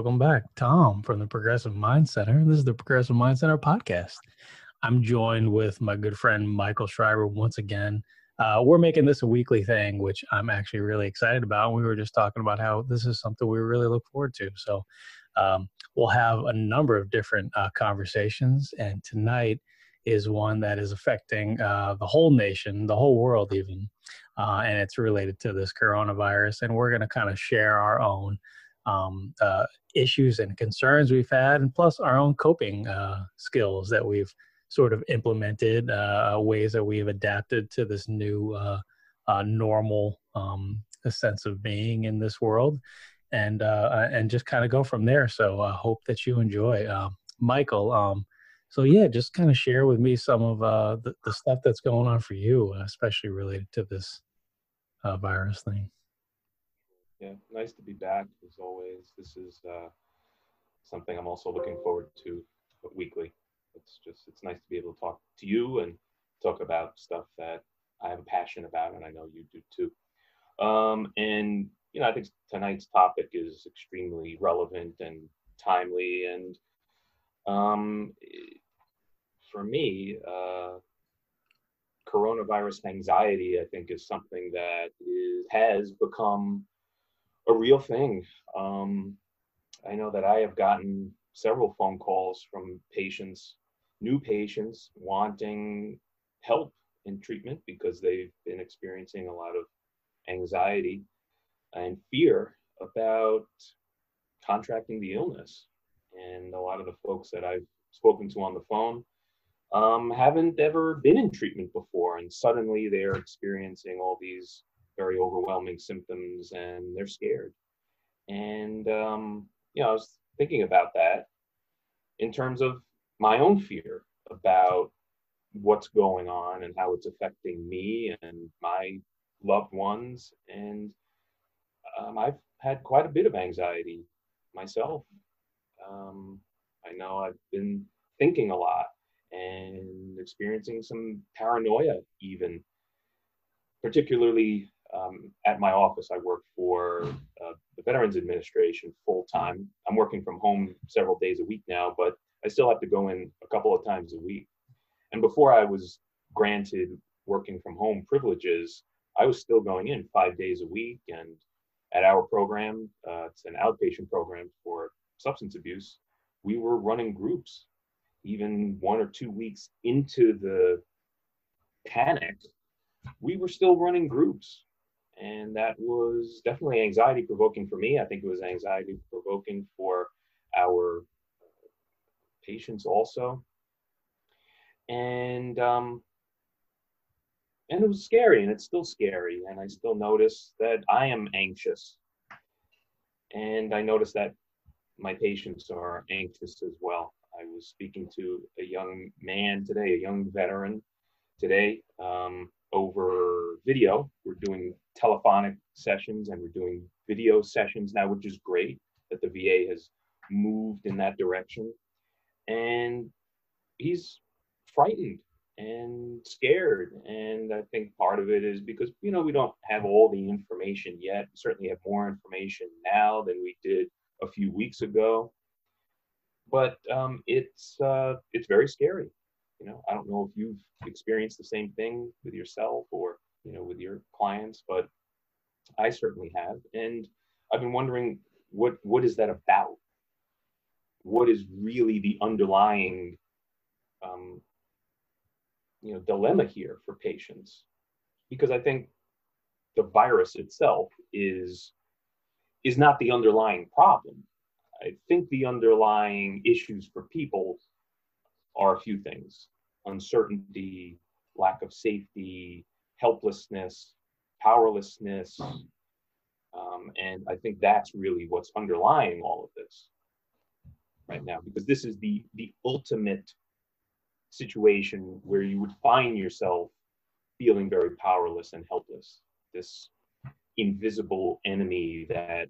Welcome back. Tom from the Progressive Mind Center. This is the Progressive Mind Center podcast. I'm joined with my good friend Michael Schreiber once again. Uh, we're making this a weekly thing, which I'm actually really excited about. We were just talking about how this is something we really look forward to. So um, we'll have a number of different uh, conversations, and tonight is one that is affecting uh, the whole nation, the whole world, even, uh, and it's related to this coronavirus. And we're going to kind of share our own um, uh, issues and concerns we've had, and plus our own coping uh, skills that we've sort of implemented, uh, ways that we've adapted to this new uh, uh, normal um, sense of being in this world, and uh, and just kind of go from there. So I hope that you enjoy, Michael. Um, so yeah, just kind of share with me some of the, the stuff that's going on for you, especially related to this virus thing. Yeah, nice to be back as always. This is uh, something I'm also looking forward to weekly. It's just it's nice to be able to talk to you and talk about stuff that I have a passion about, and I know you do too. Um, and you know, I think tonight's topic is extremely relevant and timely, and um, for me, uh, coronavirus anxiety, I think, is something that is, has become a real thing. Um, I know that I have gotten several phone calls from patients, new patients, wanting help in treatment because they've been experiencing a lot of anxiety and fear about contracting the illness. And a lot of the folks that I've spoken to on the phone um, haven't ever been in treatment before, and suddenly they're experiencing all these very overwhelming symptoms and they're scared. And, um, you know, I was thinking about that in terms of my own fear about what's going on and how it's affecting me and my loved ones. And um, I've had quite a bit of anxiety myself. Um, I know I've been thinking a lot and experiencing some paranoia, even, particularly um, at my office, I work for uh, the Veterans Administration full time. I'm working from home several days a week now, but I still have to go in a couple of times a week. And before I was granted working from home privileges, I was still going in five days a week. And at our program, uh, it's an outpatient program for substance abuse, we were running groups. Even one or two weeks into the panic, we were still running groups and that was definitely anxiety provoking for me. I think it was anxiety provoking for our patients also, and um, and it was scary, and it's still scary, and I still notice that I am anxious, and I notice that my patients are anxious as well. I was speaking to a young man today, a young veteran today, um, over video. We're doing telephonic sessions and we're doing video sessions now, which is great that the VA has moved in that direction. And he's frightened and scared. And I think part of it is because, you know, we don't have all the information yet. We certainly have more information now than we did a few weeks ago. But um, it's uh, it's very scary. You know, I don't know if you've experienced the same thing with yourself or you know with your clients, but I certainly have, and I've been wondering what what is that about? What is really the underlying um, you know dilemma here for patients? Because I think the virus itself is is not the underlying problem. I think the underlying issues for people are a few things uncertainty, lack of safety, helplessness, powerlessness. Um, and I think that's really what's underlying all of this right now, because this is the, the ultimate situation where you would find yourself feeling very powerless and helpless. This invisible enemy that,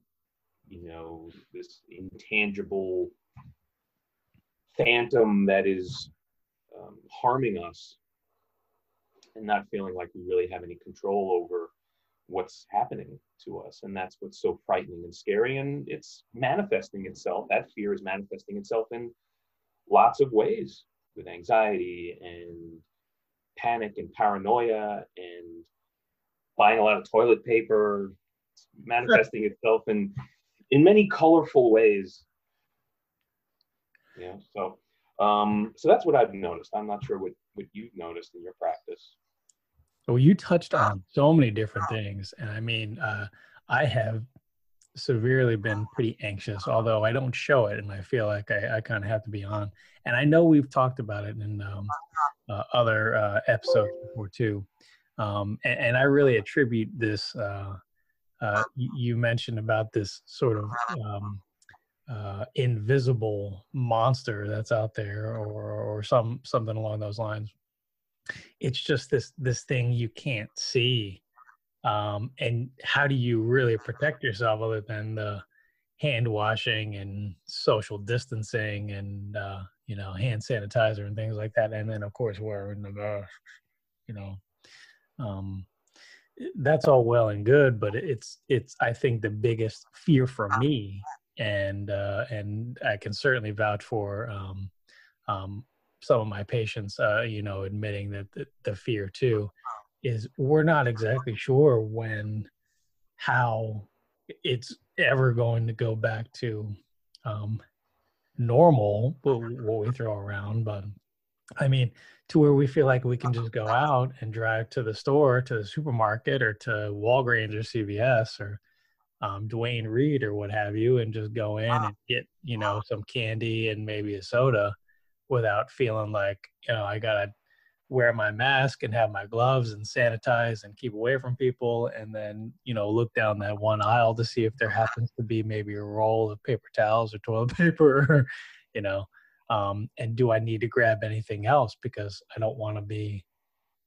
you know, this intangible phantom that is um, harming us and not feeling like we really have any control over what's happening to us. And that's what's so frightening and scary. And it's manifesting itself. That fear is manifesting itself in lots of ways with anxiety and panic and paranoia and buying a lot of toilet paper, it's manifesting itself in in many colorful ways. Yeah, so um, so that's what I've noticed. I'm not sure what what you've noticed in your practice. Well, you touched on so many different things, and I mean, uh, I have severely been pretty anxious, although I don't show it, and I feel like I, I kind of have to be on. And I know we've talked about it in um, uh, other uh, episodes before too. Um, and, and, I really attribute this. Uh, uh you mentioned about this sort of um, uh, invisible monster that's out there, or or some something along those lines. It's just this this thing you can't see um, and how do you really protect yourself other than the hand washing and social distancing and uh, you know hand sanitizer and things like that and then of course wearing the mask you know um, that's all well and good but it's it's i think the biggest fear for me and uh, and i can certainly vouch for um, um, some of my patients uh, you know admitting that the, the fear too is we're not exactly sure when, how it's ever going to go back to um, normal, what we throw around. But I mean, to where we feel like we can just go out and drive to the store, to the supermarket, or to Walgreens or CVS or um, Duane Reade or what have you, and just go in and get you know some candy and maybe a soda without feeling like you know I gotta wear my mask and have my gloves and sanitize and keep away from people and then you know look down that one aisle to see if there happens to be maybe a roll of paper towels or toilet paper you know um, and do i need to grab anything else because i don't want to be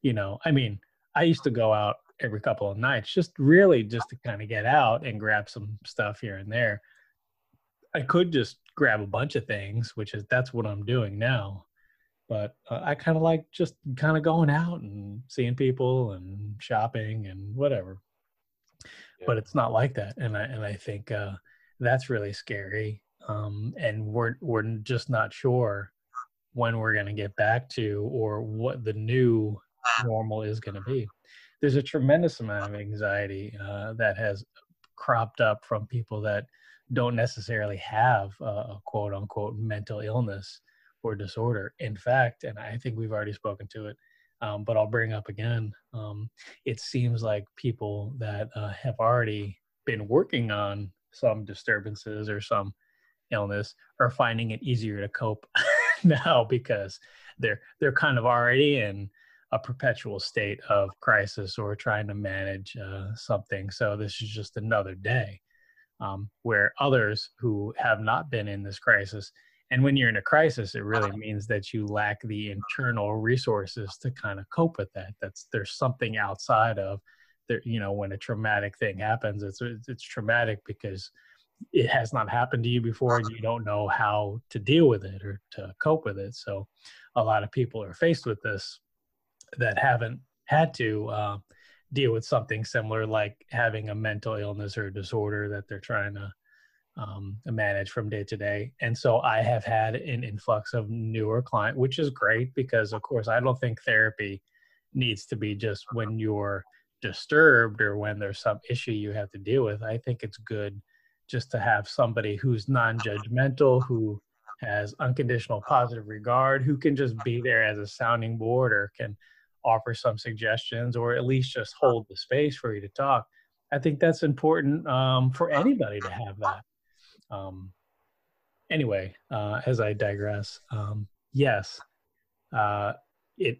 you know i mean i used to go out every couple of nights just really just to kind of get out and grab some stuff here and there i could just grab a bunch of things which is that's what i'm doing now but uh, I kind of like just kind of going out and seeing people and shopping and whatever. Yeah. But it's not like that, and I and I think uh, that's really scary. Um, and we're we're just not sure when we're going to get back to or what the new normal is going to be. There's a tremendous amount of anxiety uh, that has cropped up from people that don't necessarily have a quote unquote mental illness or disorder. In fact, and I think we've already spoken to it, um, but I'll bring up again. Um, it seems like people that uh, have already been working on some disturbances or some illness are finding it easier to cope now because they're they're kind of already in a perpetual state of crisis or trying to manage uh, something. So this is just another day. Um, where others who have not been in this crisis and when you're in a crisis it really means that you lack the internal resources to kind of cope with that that's there's something outside of there you know when a traumatic thing happens it's it's traumatic because it has not happened to you before and you don't know how to deal with it or to cope with it so a lot of people are faced with this that haven't had to uh, deal with something similar like having a mental illness or disorder that they're trying to um, manage from day to day. And so I have had an influx of newer client, which is great because, of course, I don't think therapy needs to be just when you're disturbed or when there's some issue you have to deal with. I think it's good just to have somebody who's non-judgmental, who has unconditional positive regard, who can just be there as a sounding board or can offer some suggestions or at least just hold the space for you to talk. I think that's important um, for anybody to have that. Um, anyway, uh, as I digress, um, yes, uh, it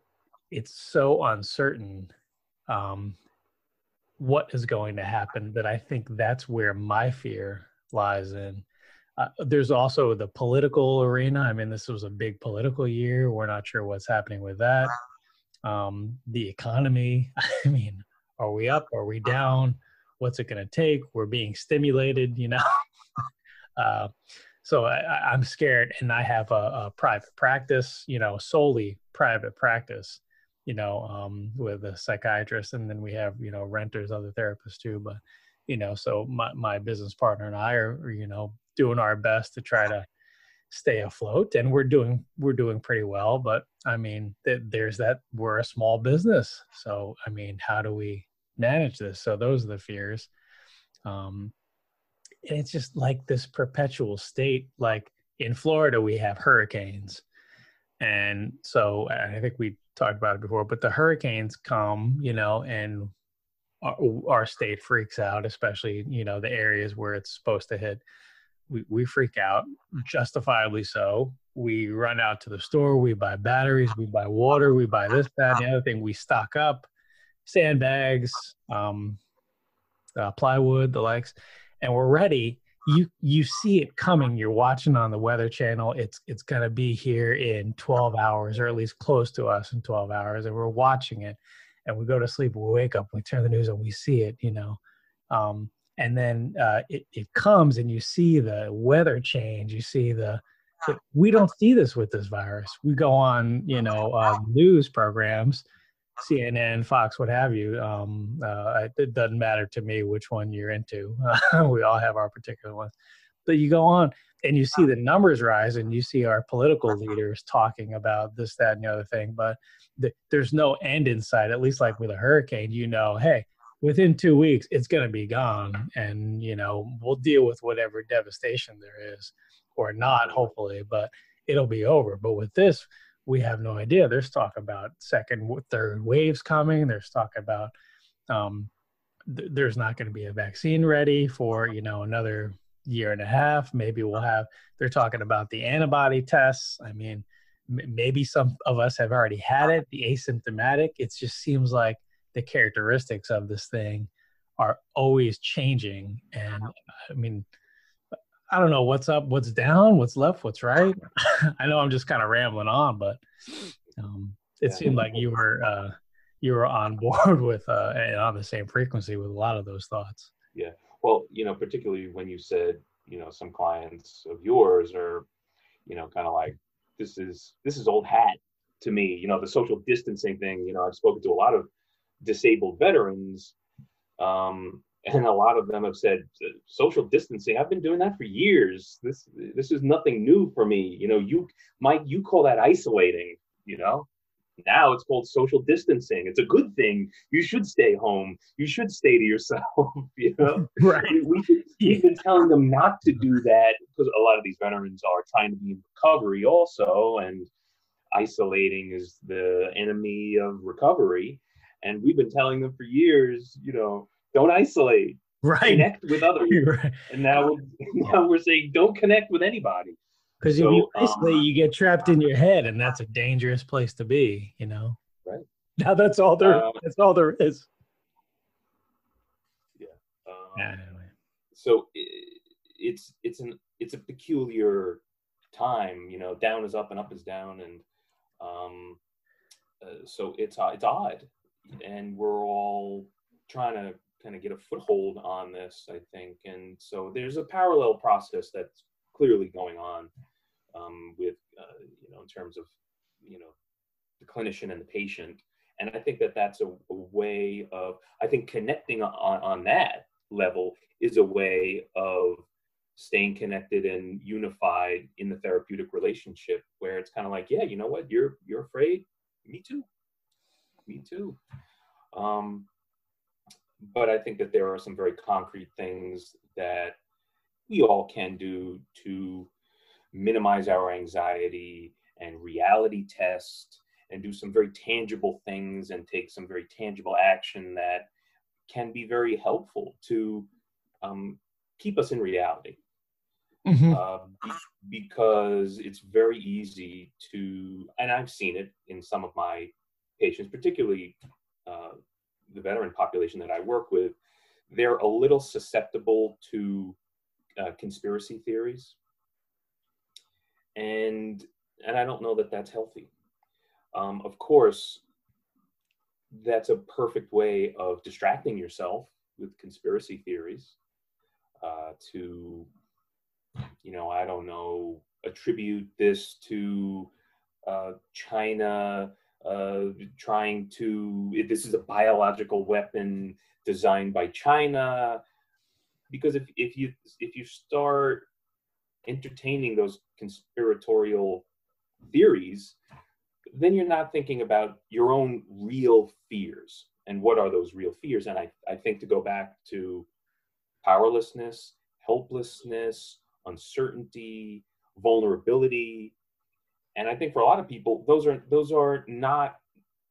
it's so uncertain um, what is going to happen that I think that's where my fear lies in. Uh, there's also the political arena. I mean, this was a big political year. We're not sure what's happening with that. Um, the economy. I mean, are we up? Are we down? What's it going to take? We're being stimulated, you know. Uh, so I, am scared, and I have a, a, private practice, you know, solely private practice. you know, um, with a psychiatrist, and then we have you know renters, other therapists too. But you know, so my my business partner and I are you know doing our best to try to stay afloat and we're doing we're doing pretty well but i mean th- there's that we're a small business so i mean how do we manage this? So those are the fears. Um it's just like this perpetual state like in florida we have hurricanes. And so i think we talked about it before but the hurricanes come you know and our, our state freaks out especially you know the areas where it's supposed to hit we, we freak out, justifiably so. We run out to the store, we buy batteries, we buy water, we buy this, that, and the other thing. We stock up sandbags, um, uh, plywood, the likes, and we're ready. You you see it coming. You're watching on the Weather Channel. It's it's gonna be here in 12 hours, or at least close to us in 12 hours, and we're watching it. And we go to sleep. We wake up. We turn the news on. We see it. You know, um, and then uh, it, it comes and you see the weather change you see the we don't see this with this virus. We go on you know uh, news programs cnn fox what have you. Um, uh, it doesn't matter to me which one you're into. We all have our particular ones. But you go on and you see the numbers rise and you see our political leaders talking about this that and the other thing. But the, there's no end in sight at least like with a hurricane you know hey within two weeks it's going to be gone and you know we'll deal with whatever devastation there is or not hopefully but it'll be over. But with this we have no idea. There's talk about second third waves coming. There's talk about um, th- there's not going to be a vaccine ready for you know another year and a half. Maybe we'll have they're talking about the antibody tests. I mean m- maybe some of us have already had it the asymptomatic. It just seems like the characteristics of this thing are always changing. And i mean i don't know what's up what's down what's left what's right. I know i'm just kind of rambling on but um, it yeah. seemed like you were uh, you were on board with uh, and on the same frequency with a lot of those thoughts. Yeah. Well you know particularly when you said you know some clients of yours are you know kind of like this is this is old hat to me. You know the social distancing thing you know i've spoken to a lot of disabled veterans, um, and a lot of them have said social distancing. I've been doing that for years. This this is nothing new for me. You know, you Mike, you call that isolating. You know, now it's called social distancing. It's a good thing. You should stay home. You should stay to yourself. You know, right? We, have been telling them not to do that because a lot of these veterans are trying to be in recovery also, and isolating is the enemy of recovery. And we've been telling them for years, you know, don't isolate, right? Connect with others. Right. And now, we're, now we're saying don't connect with anybody. Because so, if you isolate, um, you get trapped in your head, and that's a dangerous place to be. You know. Right. Now that's all there. Um, that's all there is. Yeah. Um, yeah anyway. So it, it's it's an it's a peculiar time. You know, down is up and up is down, and um, uh, so it's uh, it's odd and we're all trying to kind of get a foothold on this, I think. And so there's a parallel process that's clearly going on um, with, uh, you know, in terms of, you know, the clinician and the patient. And I think that that's a, a way of, I think connecting on, on that level is a way of staying connected and unified in the therapeutic relationship where it's kind of like, yeah, you know what, you're, you're afraid. Me too me too. Um, but I think that there are some very concrete things that we all can do to minimize our anxiety and reality test and do some very tangible things and take some very tangible action that can be very helpful to um, keep us in reality. Mm-hmm. Uh, because it's very easy to, and I've seen it in some of my patients, particularly uh, the veteran population that I work with, they're a little susceptible to uh, conspiracy theories, and and I don't know that that's healthy. Um, of course, that's a perfect way of distracting yourself with conspiracy theories uh, to, you know, I don't know, attribute this to uh, China uh, trying to, this is a biological weapon designed by China. Because if, if you if you start entertaining those conspiratorial theories, then you're not thinking about your own real fears and what are those real fears. And I, I think to go back to powerlessness, helplessness, uncertainty, vulnerability. And I think for a lot of people, those are those are not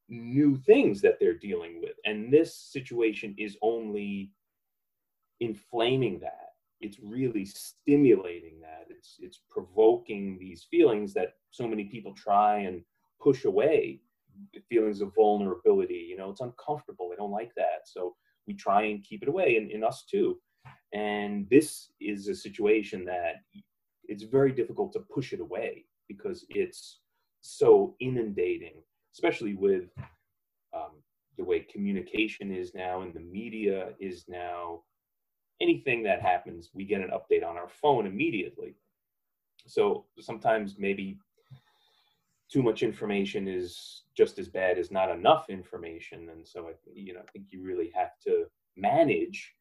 new things that they're dealing with. And this situation is only inflaming that. It's really stimulating that. It's it's provoking these feelings that so many people try and push away feelings of vulnerability you know it's uncomfortable they don't like that so we try and keep it away and in us too and this is a situation that it's very difficult to push it away because it's so inundating especially with um, the way communication is now and the media is now. Anything that happens we get an update on our phone immediately. So sometimes maybe too much information is just as bad as not enough information. And so i you know i think you really have to manage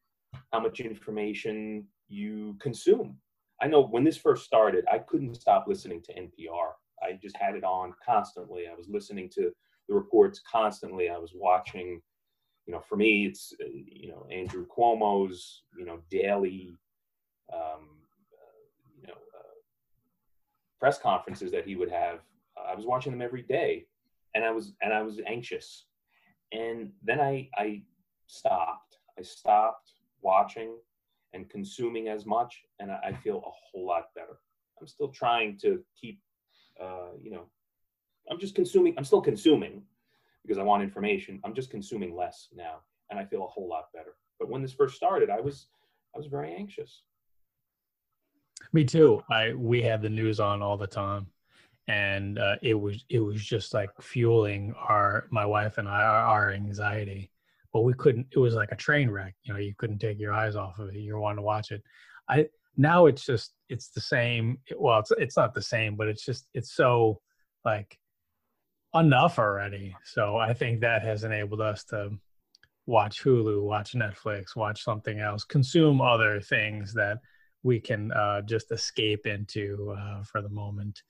how much information you consume i know when this first started i couldn't stop listening to npr i just had it on constantly. I was listening to the reports constantly. I was watching you know for me it's uh, you know andrew cuomo's you know daily um, uh, you know uh, press conferences that he would have. I was watching them every day, and I was and I was anxious. And then I I stopped. I stopped watching and consuming as much, and I, I feel a whole lot better. I'm still trying to keep, uh, you know, I'm just consuming. I'm still consuming because I want information. I'm just consuming less now, and I feel a whole lot better. But when this first started, I was I was very anxious. Me too. I we had the news on all the time and uh, it was it was just like fueling our my wife and I our anxiety. But we couldn't. It was like a train wreck. You know, you couldn't take your eyes off of it. You wanted to watch it. I now it's just it's the same. Well, it's it's not the same, but it's just it's so like enough already. So I think that has enabled us to watch Hulu, watch Netflix, watch something else, consume other things that we can uh, just escape into uh, for the moment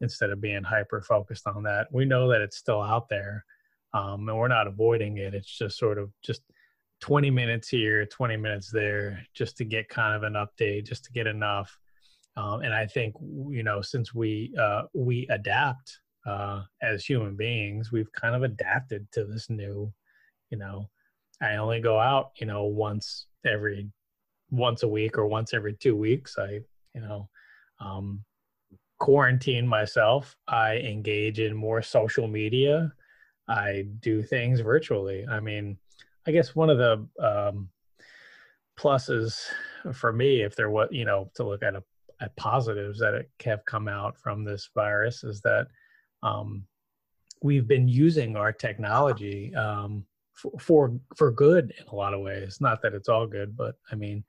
instead of being hyper focused on that. We know that it's still out there, um, and we're not avoiding it. It's just sort of just 20 minutes here, 20 minutes there, just to get kind of an update, just to get enough. Um, and I think you know, since we uh, we adapt uh, as human beings, we've kind of adapted to this new. You know, I only go out, you know, once every once a week or once every two weeks. I, you know, um, quarantine myself. I engage in more social media. I do things virtually. I mean, I guess one of the um, pluses for me, if there was, you know, to look at a, at positives that have come out from this virus, is that um, we've been using our technology um, for, for for good in a lot of ways. Not that it's all good, but I mean,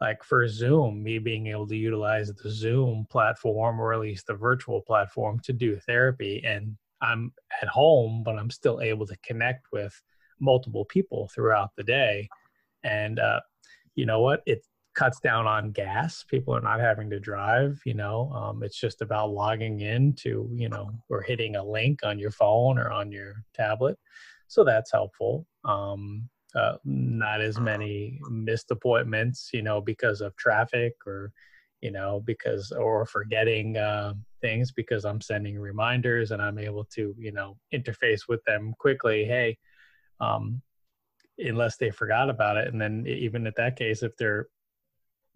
like for Zoom, me being able to utilize the Zoom platform or at least the virtual platform to do therapy. And I'm at home, but I'm still able to connect with multiple people throughout the day. And uh, you know what? It cuts down on gas. People are not having to drive, you know. Um, it's just about logging in to, you know, or hitting a link on your phone or on your tablet. So that's helpful. Um, uh, not as many missed appointments, you know, because of traffic or, you know, because or forgetting uh, things because I'm sending reminders and I'm able to, you know, interface with them quickly. Hey, um, unless they forgot about it, and then even at that case, if they're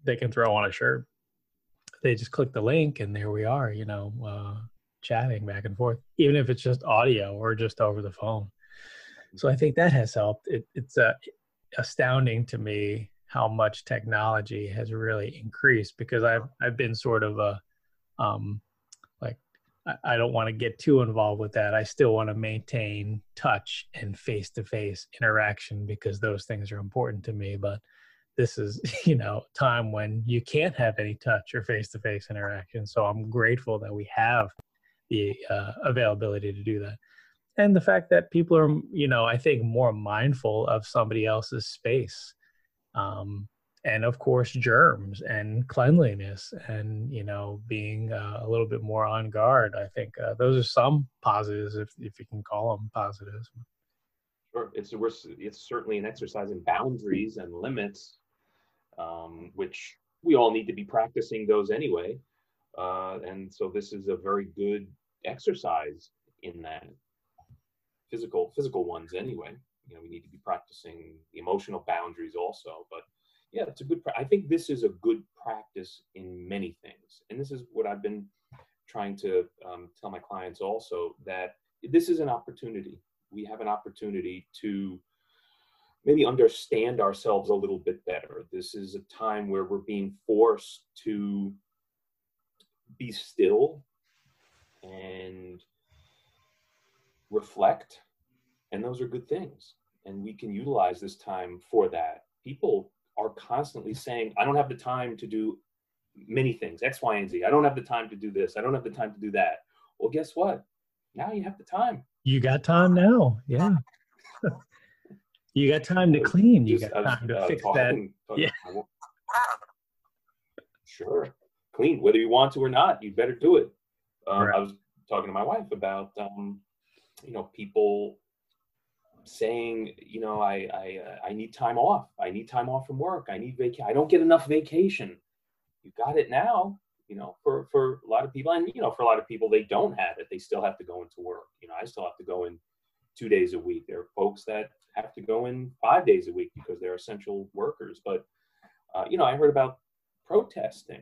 they can throw on a shirt, they just click the link and there we are, you know, uh, chatting back and forth, even if it's just audio or just over the phone. So I think that has helped. It, it's uh, astounding to me how much technology has really increased because I've I've been sort of a um, I, don't want to get too involved with that. I still want to maintain touch and face to face interaction because those things are important to me. But this is you know time when you can't have any touch or face to face interaction. So I'm grateful that we have the uh, availability to do that and the fact that people are you know i think more mindful of somebody else's space um, and of course germs and cleanliness and you know being uh, a little bit more on guard i think uh, those are some positives if, if you can call them positives. Sure. It's it's certainly an exercise in boundaries and limits um, which we all need to be practicing those anyway uh, and so this is a very good exercise in that. Physical physical ones anyway. You know we need to be practicing emotional boundaries also but yeah, it's a good. I think this is a good practice in many things, and this is what I've been trying to um, tell my clients also that this is an opportunity. We have an opportunity to maybe understand ourselves a little bit better. This is a time where we're being forced to be still and reflect, and those are good things. And we can utilize this time for that. People are constantly saying, I don't have the time to do many things, X, Y, and Z. I don't have the time to do this. I don't have the time to do that. Well, guess what? Now you have the time. You got time now. Yeah. you got time to clean. You Just, got time to uh, fix talking, that. Talking, yeah. Sure. Clean, whether you want to or not, you better do it. Um, right. I was talking to my wife about, um, you know, people saying, you know, I I uh, I need time off. I need time off from work. I need vacation. I don't get enough vacation. You got it now. You know, for for a lot of people, and you know, for a lot of people, they don't have it. They still have to go into work. You know, I still have to go in two days a week. There are folks that have to go in five days a week because they're essential workers. But uh, you know, I heard about protesting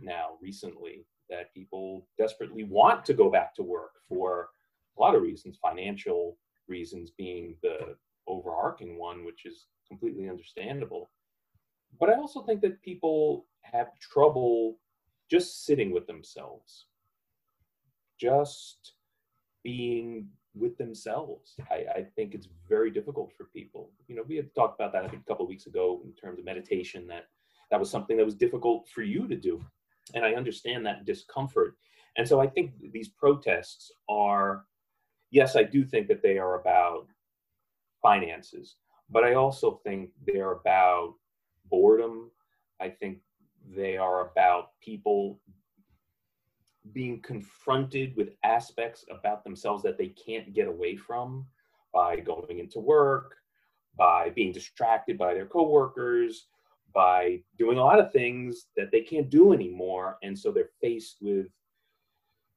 now recently that people desperately want to go back to work for a lot of reasons, financial reasons being the overarching one, which is completely understandable. But I also think that people have trouble just sitting with themselves, just being with themselves. I, I, think it's very difficult for people. You know, we had talked about that I think a couple of weeks ago in terms of meditation. That that was something that was difficult for you to do, and I understand that discomfort. And so I think these protests are yes, I do think that they are about finances, but I also think they're about boredom. I think they are about people being confronted with aspects about themselves that they can't get away from by going into work, by being distracted by their coworkers, by doing a lot of things that they can't do anymore. And so they're faced with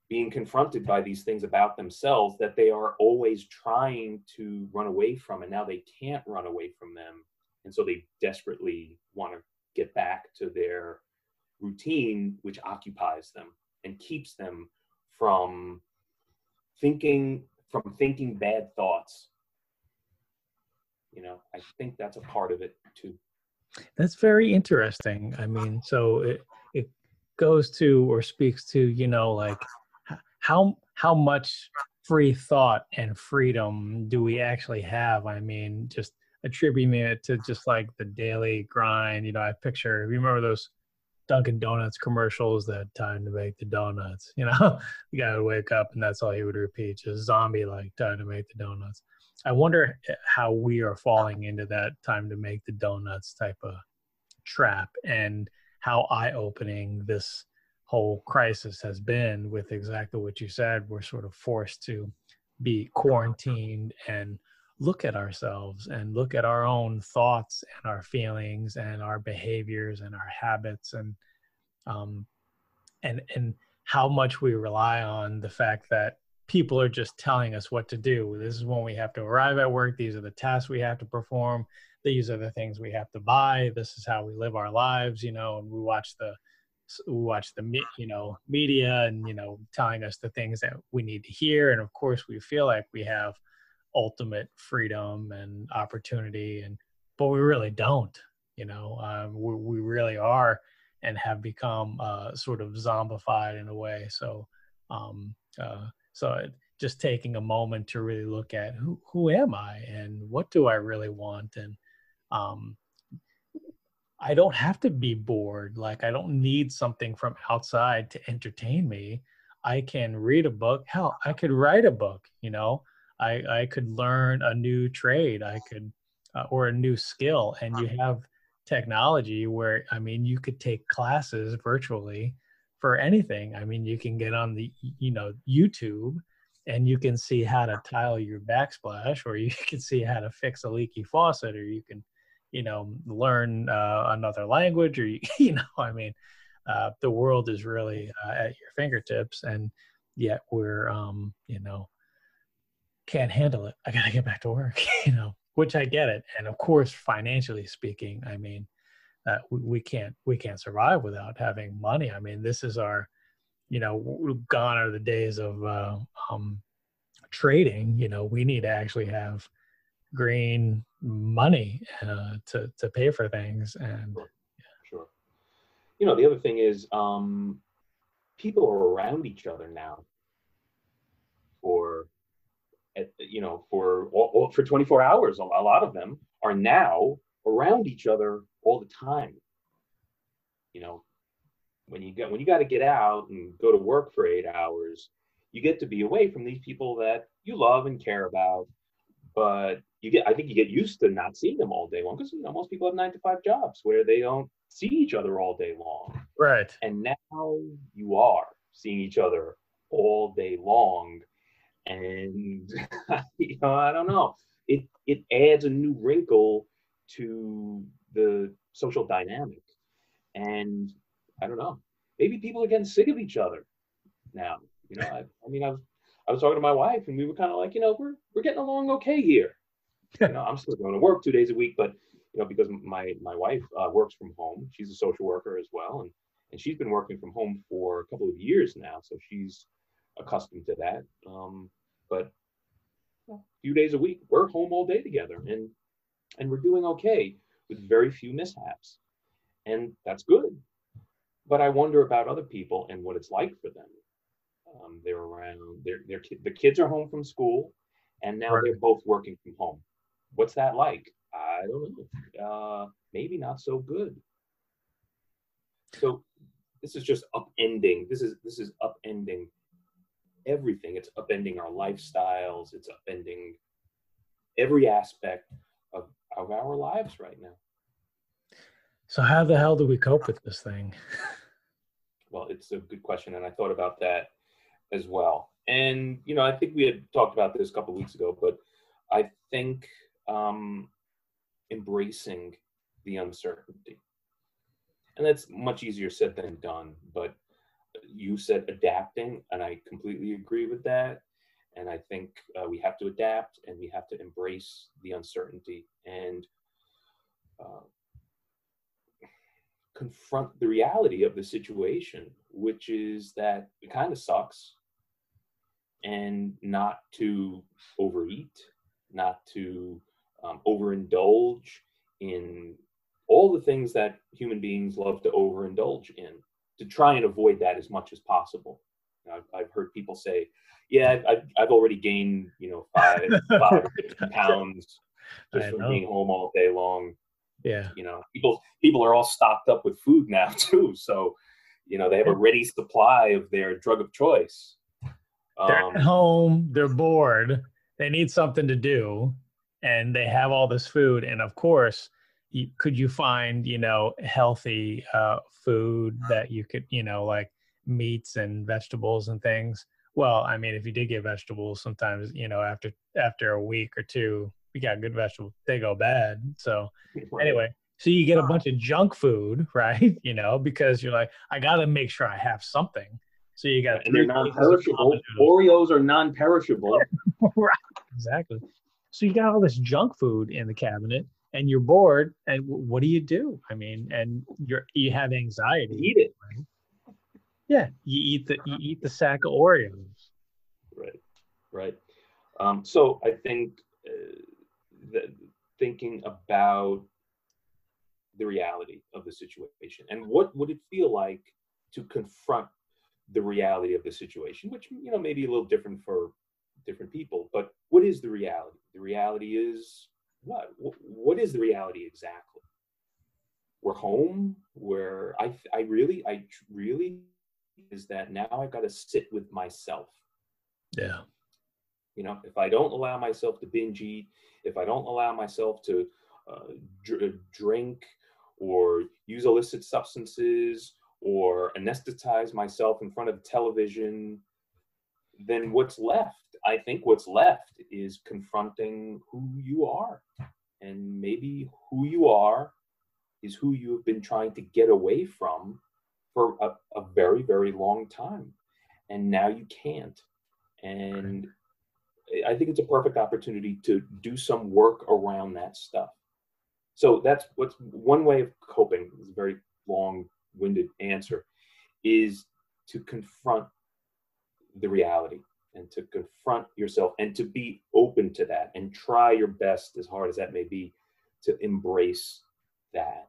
being confronted by these things about themselves that they are always trying to run away from and now they can't run away from them. And so they desperately want to get back to their routine which occupies them and keeps them from thinking from thinking bad thoughts. You know i think that's a part of it too. That's very interesting. I mean so it it goes to or speaks to you know like how how much free thought and freedom do we actually have? I mean, just attributing it to just like the daily grind. You know, I picture. You remember those Dunkin' Donuts commercials that time to make the donuts. You know, you gotta wake up and that's all he would repeat, just zombie like time to make the donuts. I wonder eh, how we are falling into that time to make the donuts type of trap and how eye opening this whole crisis has been with exactly what you said. We're sort of forced to be quarantined and look at ourselves and look at our own thoughts and our feelings and our behaviors and our habits and um, and and how much we rely on the fact that people are just telling us what to do. This is when we have to arrive at work. These are the tasks we have to perform. These are the things we have to buy. This is how we live our lives, you know, and we watch the watch the you know media and you know telling us the things that we need to hear. And of course we feel like we have ultimate freedom and opportunity and but we really don't you know um, we, we really are and have become uh, sort of zombified in a way. So um, uh, so just taking a moment to really look at who, who am i and what do i really want? And um, I don't have to be bored. Like I don't need something from outside to entertain me. I can read a book. Hell, I could write a book, you know. I I could learn a new trade. I could uh, or a new skill, and you have technology where I mean you could take classes virtually for anything. I mean you can get on the you know YouTube and you can see how to tile your backsplash or you can see how to fix a leaky faucet or you can you know learn uh, another language or you, know i mean uh, the world is really uh, at your fingertips and yet we're um you know can't handle it. I gotta get back to work you know which i get it. And of course financially speaking i mean uh, we, we can't we can't survive without having money. I mean this is our you know gone are the days of uh, um, trading. You know we need to actually have green money uh, to to pay for things and sure. sure. You know the other thing is um people are around each other now for you know for for 24 hours. A lot of them are now around each other all the time. You know when you get when you got to get out and go to work for eight hours you get to be away from these people that you love and care about but you get i think you get used to not seeing them all day long because you know most people have nine to five jobs where they don't see each other all day long. Right. And now you are seeing each other all day long. And you know i don't know. It it adds a new wrinkle to the social dynamic. And i don't know. Maybe people are getting sick of each other now. You know i, I mean i was i was talking to my wife and we were kind of like you know we're we're getting along okay here you know, I'm still going to work two days a week, but you know, because my my wife uh, works from home, she's a social worker as well, and and she's been working from home for a couple of years now, so she's accustomed to that. Um, but a few days a week, we're home all day together, and and we're doing okay with very few mishaps, and that's good. But I wonder about other people and what it's like for them. Um, they're around. They're, they're the kids are home from school, and now right. they're both working from home what's that like? I don't know. Uh, maybe not so good. So this is just upending. This is this is upending everything. It's upending our lifestyles. It's upending every aspect of, of our lives right now. So how the hell do we cope with this thing? well, it's a good question, and I thought about that as well. And you know, I think we had talked about this a couple weeks ago, but I think um, embracing the uncertainty. And that's much easier said than done. But you said adapting, and I completely agree with that. And I think uh, we have to adapt and we have to embrace the uncertainty and uh, confront the reality of the situation, which is that it kind of sucks and not to overeat, not to um, overindulge in all the things that human beings love to overindulge in to try and avoid that as much as possible. I've, I've heard people say, yeah, I've, I've already gained, you know, five, five pounds just from being home all day long. Yeah. You know, people, people are all stocked up with food now too. So, you know, they have a ready supply of their drug of choice. They're um, at home, they're bored, they need something to do and they have all this food and of course you, could you find you know healthy uh, food that you could you know like meats and vegetables and things? Well i mean if you did get vegetables sometimes you know after after a week or two we got good vegetables they go bad. So anyway so you get a bunch of junk food right? You know because you're like i gotta make sure i have something so you got and they're non-perishable oreos are non-perishable right exactly so you got all this junk food in the cabinet and you're bored and what do you do? I mean, and you're you have anxiety. Eat it. Right? Yeah, you eat the you eat the sack of Oreos. Right, right. Um, so I think uh, that thinking about the reality of the situation and what would it feel like to confront the reality of the situation, which you know may be a little different for different people. But what is the reality? The reality is what? What is the reality exactly? We're home. Where I, I really, I really is that now I've got to sit with myself. Yeah. You know, if I don't allow myself to binge eat, if I don't allow myself to uh, dr- drink or use illicit substances or anesthetize myself in front of television, then what's left? I think what's left is confronting who you are. And maybe who you are is who you have been trying to get away from for a, a very, very long time. And now you can't. And I think it's a perfect opportunity to do some work around that stuff. So that's what's one way of coping. It's a very long-winded answer, is to confront the reality and to confront yourself and to be open to that and try your best, as hard as that may be, to embrace that.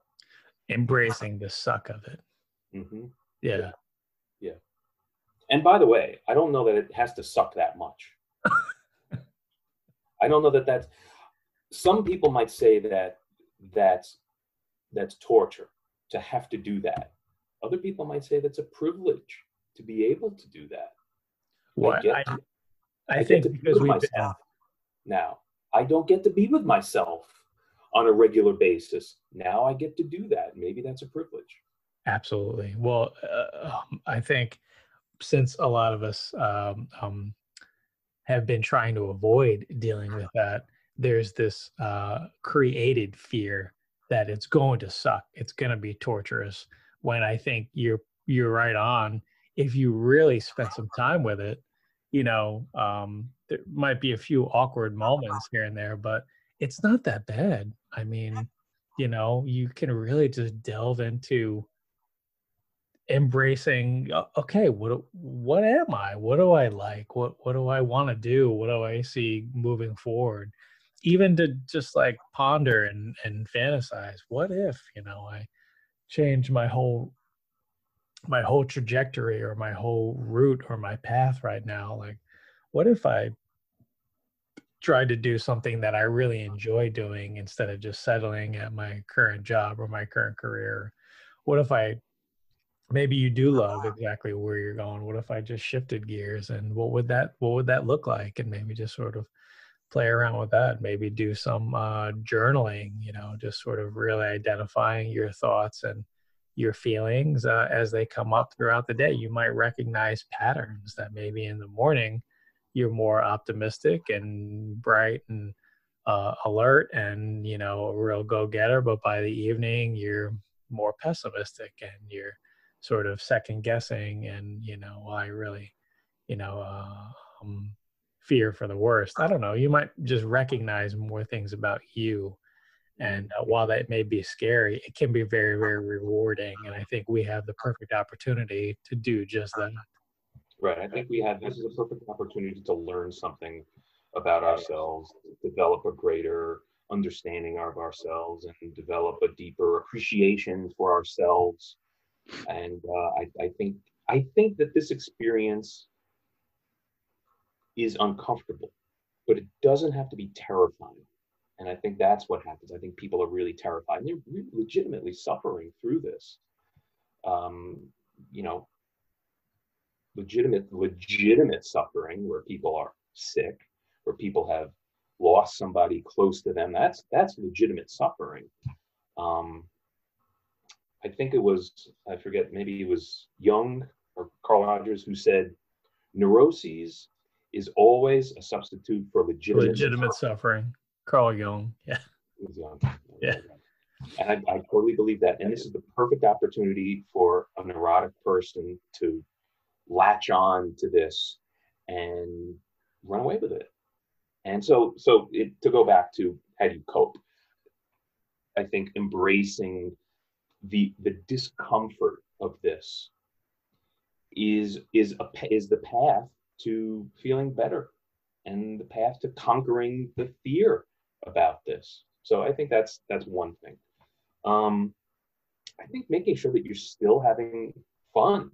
Embracing the suck of it. Mm-hmm. Yeah. yeah. Yeah. And by the way, I don't know that it has to suck that much. I don't know that that's. Some people might say that that's that's torture to have to do that. Other people might say that's a privilege to be able to do that. What I, I, I, I think because we myself now. I don't get to be with myself on a regular basis. Now I get to do that. Maybe that's a privilege. Absolutely. Well, uh, um, I think since a lot of us um, um, have been trying to avoid dealing with that, there's this uh, created fear that it's going to suck. It's going to be torturous. When I think you're you're right on. If you really spend some time with it, you know, um, there might be a few awkward moments here and there, but it's not that bad. I mean, you know, you can really just delve into embracing okay what what am i what do i like what what do i want to do what do i see moving forward even to just like ponder and and fantasize what if you know i change my whole my whole trajectory or my whole route or my path right now. Like what if i tried to do something that i really enjoy doing instead of just settling at my current job or my current career? What if i maybe you do love exactly where you're going. What if i just shifted gears and what would that what would that look like? And maybe just sort of play around with that maybe do some uh, journaling you know just sort of really identifying your thoughts and your feelings uh, as they come up throughout the day. You might recognize patterns that maybe in the morning you're more optimistic and bright and uh, alert and you know a real go-getter but by the evening you're more pessimistic and you're sort of second guessing and you know i really you know uh, um, fear for the worst. I don't know you might just recognize more things about you and uh, while that may be scary it can be very very rewarding and i think we have the perfect opportunity to do just that. Right i think we have this is a perfect opportunity to learn something about ourselves develop a greater understanding of ourselves and develop a deeper appreciation for ourselves. And uh, I, I think I think that this experience is uncomfortable, but it doesn't have to be terrifying. And I think that's what happens. I think people are really terrified. And they're legitimately suffering through this. Um, you know, legitimate, legitimate suffering where people are sick, where people have lost somebody close to them. That's that's legitimate suffering. Um, I think it was, I forget, maybe it was Jung or Carl Rogers who said, neuroses is always a substitute for legitimate, legitimate suffering. suffering. Carl Jung, yeah. Jung. Yeah. And I, I totally believe that. And this is the perfect opportunity for a neurotic person to latch on to this and run away with it. And so, so it, to go back to how do you cope? I think embracing the the discomfort of this is is a is the path to feeling better and the path to conquering the fear about this. So i think that's that's one thing. Um i think making sure that you're still having fun.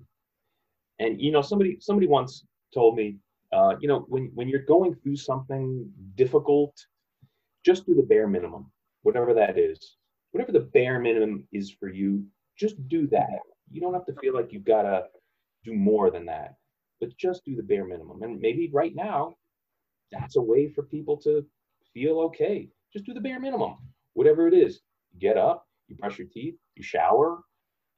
And you know somebody somebody once told me uh, you know when when you're going through something difficult just do the bare minimum whatever that is. Whatever the bare minimum is for you, just do that. You don't have to feel like you've got to do more than that, but just do the bare minimum. And maybe right now, that's a way for people to feel okay. Just do the bare minimum, whatever it is. You get up, you brush your teeth, you shower,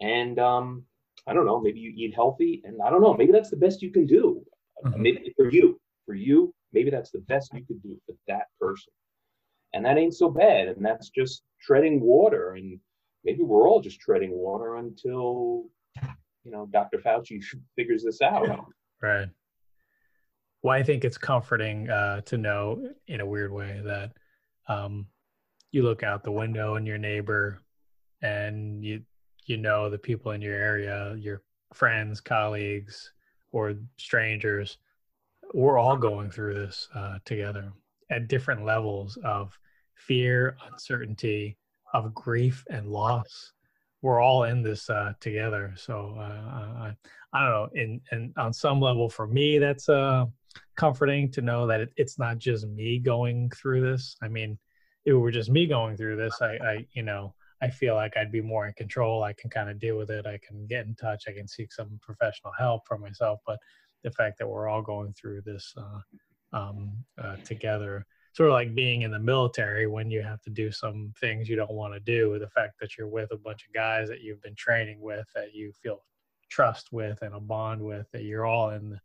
and um, I don't know, maybe you eat healthy, and I don't know, maybe that's the best you can do. Mm-hmm. Maybe for you, for you, maybe that's the best you could do for that person. And that ain't so bad. And that's just treading water. And maybe we're all just treading water until, you know, Dr. Fauci figures this out. Right. Well, I think it's comforting uh, to know in a weird way that um, you look out the window and your neighbor and you you know the people in your area, your friends, colleagues, or strangers, we're all going through this uh, together at different levels of fear, uncertainty, of grief and loss. We're all in this uh, together. So uh, I, I don't know. In and on some level, for me, that's uh, comforting to know that it, it's not just me going through this. I mean, if it were just me going through this, I, I you know, I feel like I'd be more in control. I can kind of deal with it. I can get in touch. I can seek some professional help for myself. But the fact that we're all going through this uh, um, uh, together, sort of like being in the military when you have to do some things you don't want to do. The fact that you're with a bunch of guys that you've been training with, that you feel trust with and a bond with, that you're all in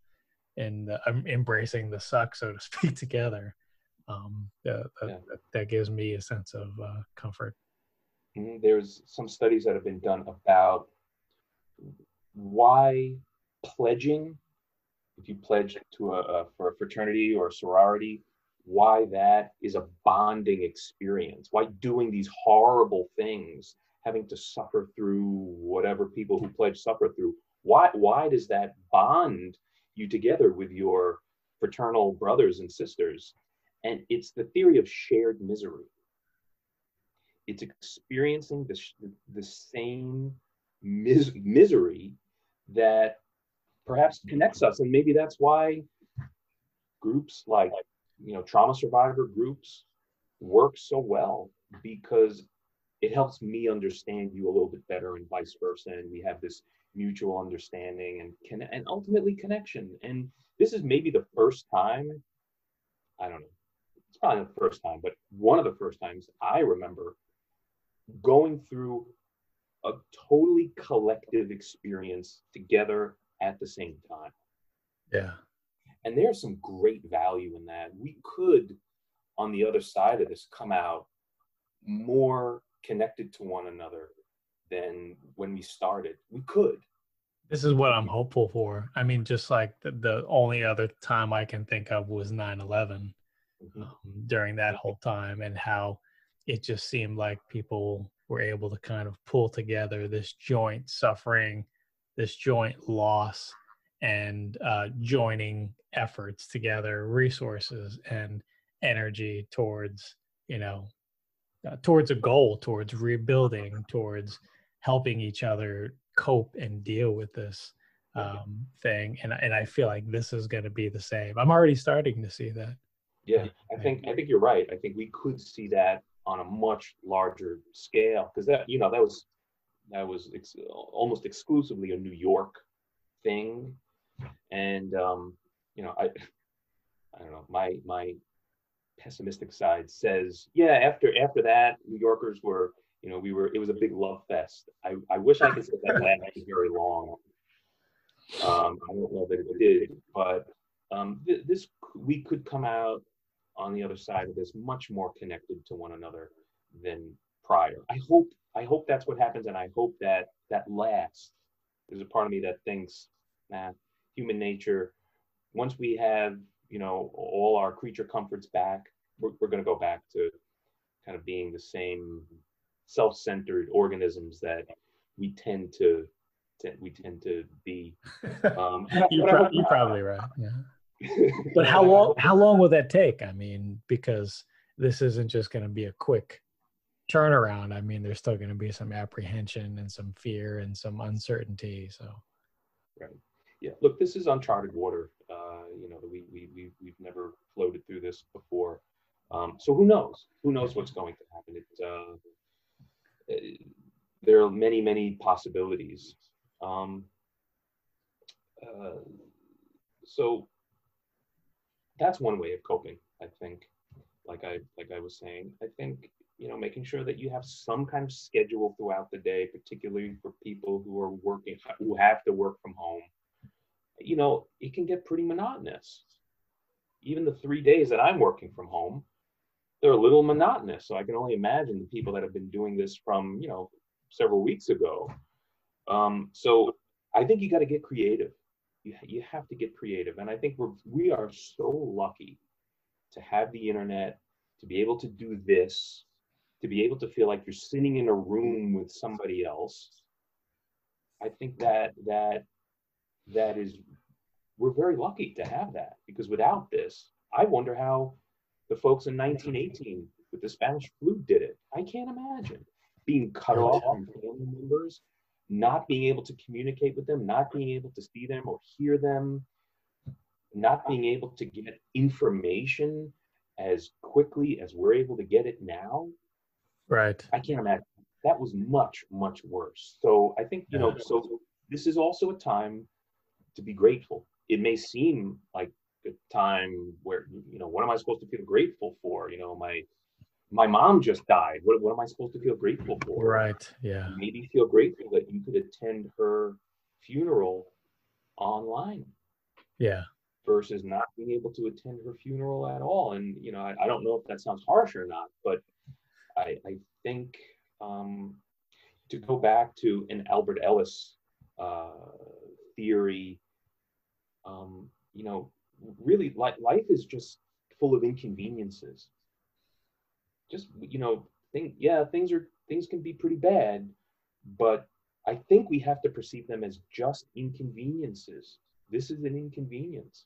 in the, um, embracing the suck, so to speak, together. Um, that, yeah. that, that, gives me a sense of uh, comfort. Mm-hmm. There's some studies that have been done about why pledging, if you pledge to a, a for a fraternity or a sorority, why that is a bonding experience. Why doing these horrible things, having to suffer through whatever people who pledge suffer through. Why why does that bond you together with your fraternal brothers and sisters? And it's the theory of shared misery it's experiencing the, the same mis- misery that perhaps connects us and maybe that's why groups like you know trauma survivor groups work so well because it helps me understand you a little bit better and vice versa and we have this mutual understanding and can and ultimately connection and this is maybe the first time i don't know it's probably the first time but one of the first times i remember going through a totally collective experience together at the same time. Yeah. And there's some great value in that. We could, on the other side of this, come out more connected to one another than when we started. We could. This is what I'm hopeful for. I mean, just like the, the only other time I can think of was 9 11 mm-hmm. um, during that whole time, and how it just seemed like people were able to kind of pull together this joint suffering, this joint loss, and uh, joining efforts together, resources and energy towards, you know, uh, towards a goal, towards rebuilding, towards helping each other cope and deal with this um, thing. And and I feel like this is going to be the same. I'm already starting to see that. Yeah, I think I think you're right. I think we could see that on a much larger scale because that you know that was that was ex- almost exclusively a New York thing, and um, you know I I don't know my my pessimistic side says yeah after after that New Yorkers were you know we were it was a big love fest. I I wish I could say that lasted very long. Um, I don't know that it did, but um, th- this we could come out on the other side of this much more connected to one another than prior. I hope I hope that's what happens, and I hope that that lasts. There's a part of me that thinks, nah, human nature. Once we have you know all our creature comforts back, we're, we're going to go back to kind of being the same self-centered organisms that we tend to, to we tend to be. Um, you're, pro- you're probably right. Yeah but how long how long will that take i mean because this isn't just going to be a quick turnaround i mean there's still going to be some apprehension and some fear and some uncertainty so right yeah look this is uncharted water. Uh, you know we, we, we, we've never floated through this before. Um, so who knows? Who knows what's going to happen? It, uh, there are many many possibilities. Um, uh, so that's one way of coping. I think, like I like I was saying, I think you know making sure that you have some kind of schedule throughout the day, particularly for people who are working who have to work from home. You know, it can get pretty monotonous. Even the three days that I'm working from home, they're a little monotonous. So I can only imagine the people that have been doing this from you know several weeks ago. Um, so I think you got to get creative. You, you have to get creative. And I think we're, we are so lucky to have the internet, to be able to do this, to be able to feel like you're sitting in a room with somebody else. I think that that that is we're very lucky to have that because without this, I wonder how the folks in 1918 with the Spanish flu did it. I can't imagine being cut off from family members, not being able to communicate with them, not being able to see them or hear them, not being able to get information as quickly as we're able to get it now. Right. I can't imagine. That was much, much worse. So I think, you know, so this is also a time to be grateful. It may seem like a time where, you know, what am I supposed to feel grateful for? You know, my my mom just died. What, what am I supposed to feel grateful for? Right. Yeah. Maybe feel grateful that you could attend her funeral online. Yeah. Versus not being able to attend her funeral at all. And, you know, I, I don't know if that sounds harsh or not, but I, I think um, to go back to an Albert Ellis uh, theory, um, you know, really li- life is just full of inconveniences. Just you know think yeah things are things can be pretty bad but i think we have to perceive them as just inconveniences. This is an inconvenience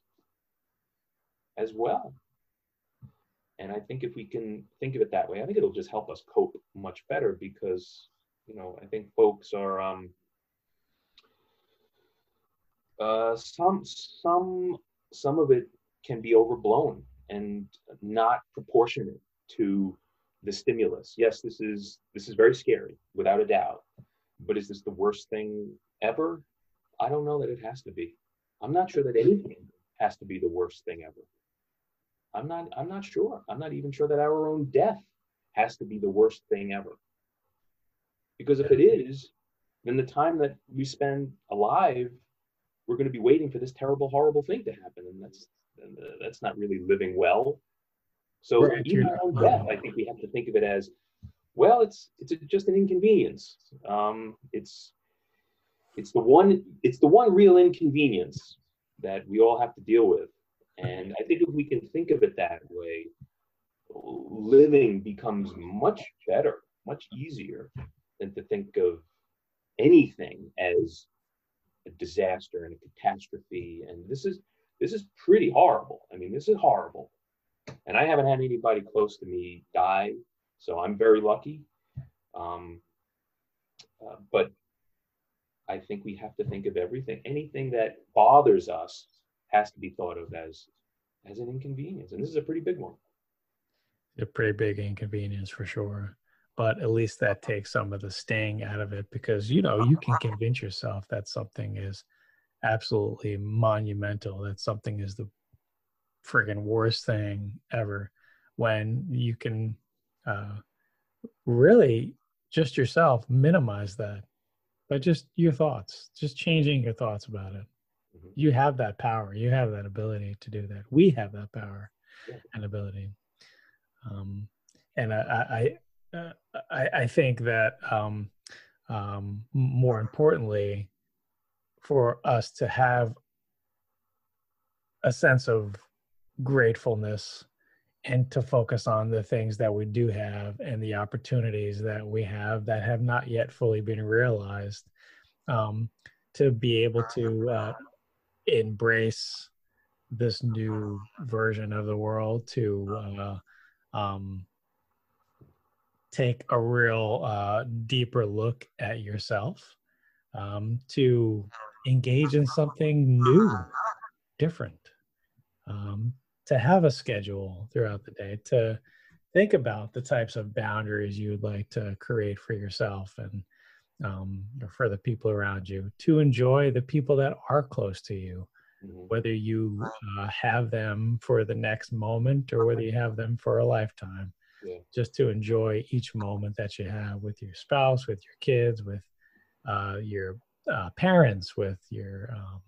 as well. And i think if we can think of it that way i think it'll just help us cope much better because you know i think folks are um uh some some some of it can be overblown and not proportionate to the stimulus. Yes, this is this is very scary, without a doubt. But is this the worst thing ever? I don't know that it has to be. I'm not sure that anything has to be the worst thing ever. I'm not I'm not sure. I'm not even sure that our own death has to be the worst thing ever. Because if it is, then the time that we spend alive, we're going to be waiting for this terrible, horrible thing to happen, and that's that's not really living well. So right, even our own death, I think we have to think of it as, well, it's it's a, just an inconvenience. Um, it's it's the one it's the one real inconvenience that we all have to deal with. And I think if we can think of it that way, living becomes much better, much easier than to think of anything as a disaster and a catastrophe. And this is this is pretty horrible. I mean, this is horrible. And I haven't had anybody close to me die, so I'm very lucky. Um, uh, but I think we have to think of everything, anything that bothers us has to be thought of as as an inconvenience, and this is a pretty big one. A pretty big inconvenience for sure, but at least that takes some of the sting out of it because you know you can convince yourself that something is absolutely monumental, that something is the friggin' worst thing ever when you can uh, really just yourself minimize that but just your thoughts just changing your thoughts about it mm-hmm. you have that power you have that ability to do that we have that power yeah. and ability um, and i I, I, I think that um, um, more importantly for us to have a sense of gratefulness and to focus on the things that we do have and the opportunities that we have that have not yet fully been realized um, to be able to uh, embrace this new version of the world to uh, um, take a real uh, deeper look at yourself um, to engage in something new different um, to have a schedule throughout the day to think about the types of boundaries you would like to create for yourself and um, for the people around you to enjoy the people that are close to you mm-hmm. whether you uh, have them for the next moment or whether you have them for a lifetime. Yeah. Just to enjoy each moment that you have with your spouse, with your kids, with uh, your uh, parents, with your, um,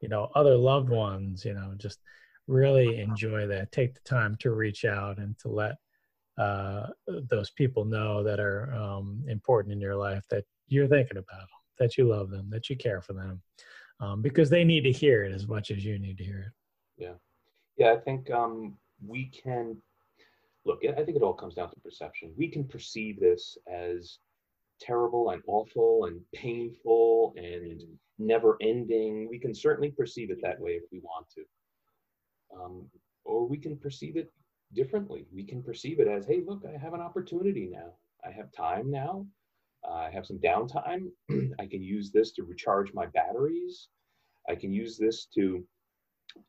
you know, other loved ones. You know, just really enjoy that. Take the time to reach out and to let uh, those people know that are um, important in your life that you're thinking about them, that you love them, that you care for them, um, because they need to hear it as much as you need to hear it. Yeah, yeah. I think um, we can look. I think it all comes down to perception. We can perceive this as terrible and awful and painful and never ending. We can certainly perceive it that way if we want to. Um, or we can perceive it differently. We can perceive it as, hey, look, I have an opportunity now. I have time now. Uh, I have some downtime. I can use this to recharge my batteries. I can use this to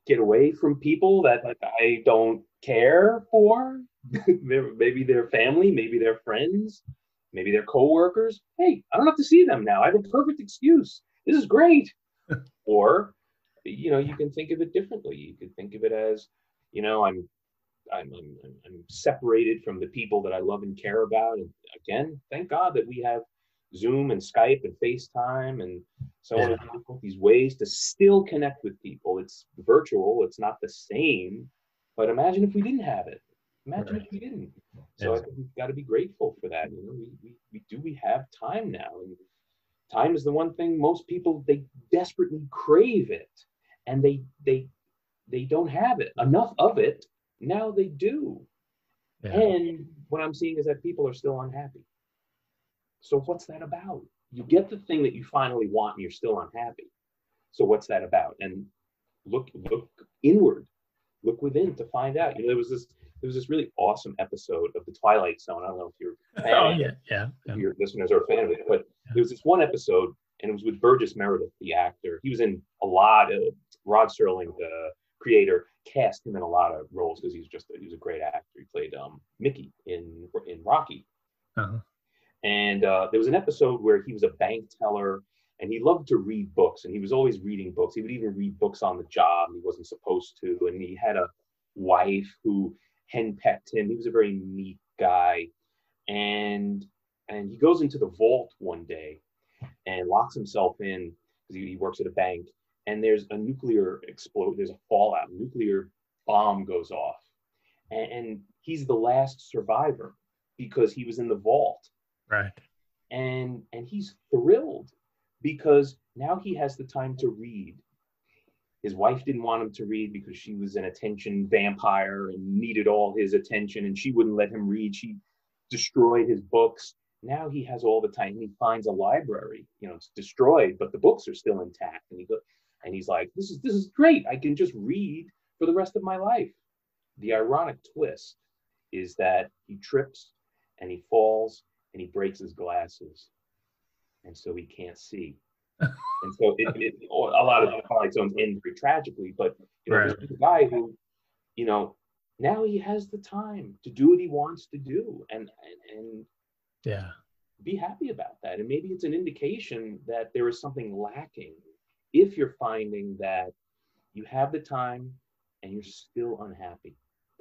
get away from people that I don't care for. maybe their family, maybe their friends, maybe their coworkers. Hey, I don't have to see them now. I have a perfect excuse. This is great. or, you know, you can think of it differently. You can think of it as, you know, I'm I'm, I'm, I'm separated from the people that I love and care about. And again, thank God that we have Zoom and Skype and FaceTime and so yeah. on these ways to still connect with people. It's virtual, it's not the same. But imagine if we didn't have it. Imagine right. if we didn't. So yeah. I think we've got to be grateful for that. You know, we, we, we do we have time now. And time is the one thing most people they desperately crave it. And they they they don't have it enough of it now they do. Yeah. And what I'm seeing is that people are still unhappy. So what's that about? You get the thing that you finally want and you're still unhappy. So what's that about? And look look inward. Look within to find out. You know, there was this there was this really awesome episode of the Twilight Zone. I don't know if you're oh yeah, yeah, yeah. your listeners are a fan of it, but yeah. there was this one episode and it was with Burgess Meredith, the actor. He was in a lot of Rod Serling, the creator cast him in a lot of roles because he's just a, he was a great actor. He played um, Mickey in in Rocky. Uh-huh. And uh, there was an episode where he was a bank teller and he loved to read books and he was always reading books. He would even read books on the job he wasn't supposed to. And he had a wife who henpecked him. He was a very neat guy. And and he goes into the vault one day and locks himself in because he, he works at a bank and there's a nuclear explode, there's a fallout, a nuclear bomb goes off. And, and he's the last survivor because he was in the vault. Right. And and he's thrilled because now he has the time to read. His wife didn't want him to read because she was an attention vampire and needed all his attention and she wouldn't let him read. She destroyed his books. Now he has all the time. He finds a library. You know, it's destroyed, but the books are still intact. And he goes, and he's like, this is this is great. I can just read for the rest of my life. The ironic twist is that he trips and he falls and he breaks his glasses. And so he can't see. and so it, it, a lot of Twilight Zones end very tragically, but you know, right. there's a guy who, you know, now he has the time to do what he wants to do and and, and yeah. be happy about that. And maybe it's an indication that there is something lacking if you're finding that you have the time and you're still unhappy.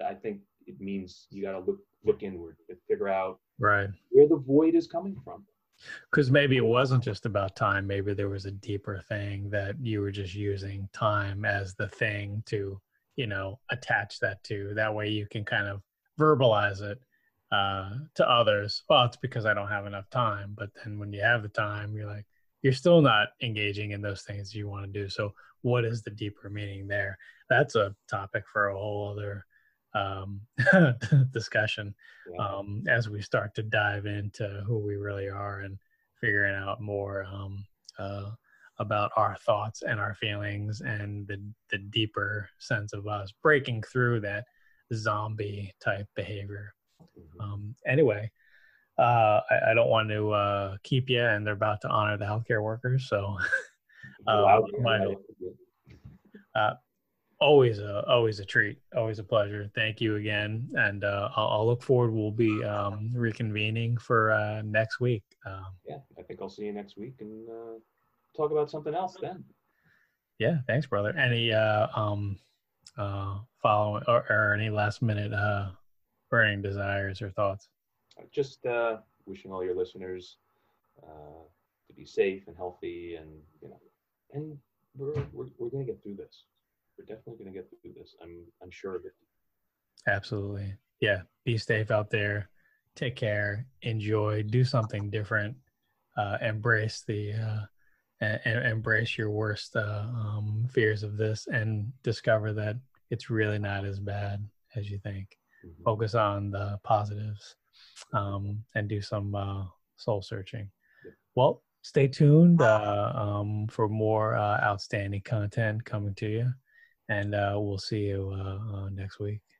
I think it means you got to look look inward and figure out right. where the void is coming from because maybe it wasn't just about time maybe there was a deeper thing that you were just using time as the thing to you know attach that to that way you can kind of verbalize it uh, to others well it's because i don't have enough time but then when you have the time you're like you're still not engaging in those things you want to do. So, what is the deeper meaning there? That's a topic for a whole other um, discussion yeah. um, as we start to dive into who we really are and figuring out more um, uh, about our thoughts and our feelings and the, the deeper sense of us breaking through that zombie type behavior. Mm-hmm. Um, anyway, uh, I, I, don't want to uh, keep you, and they're about to honor the healthcare workers. So, uh, my, uh, always a always a treat, always a pleasure. Thank you again, and uh, I'll, I'll, look forward. We'll be um, reconvening for uh, next week. Um, yeah, I think I'll see you next week and talk about something else then. Yeah, thanks, brother. Any uh, um, uh, following or, or any last minute uh, burning desires or thoughts? Just uh, wishing all your listeners uh, to be safe and healthy, and you know, and we're we're, we're going to get through this. We're definitely going to get through this. I'm I'm sure of it. Absolutely. Yeah. Be safe out there. Take care. Enjoy. Do something different. Uh, embrace the uh, and, embrace your worst uh, um, fears of this, and discover that it's really not as bad as you think. Mm-hmm. Focus on the positives, um, and do some uh, soul searching. Yeah. Well, stay tuned uh, um, for more uh, outstanding content coming to you, and uh, we'll see you uh, uh, next week. Thank you.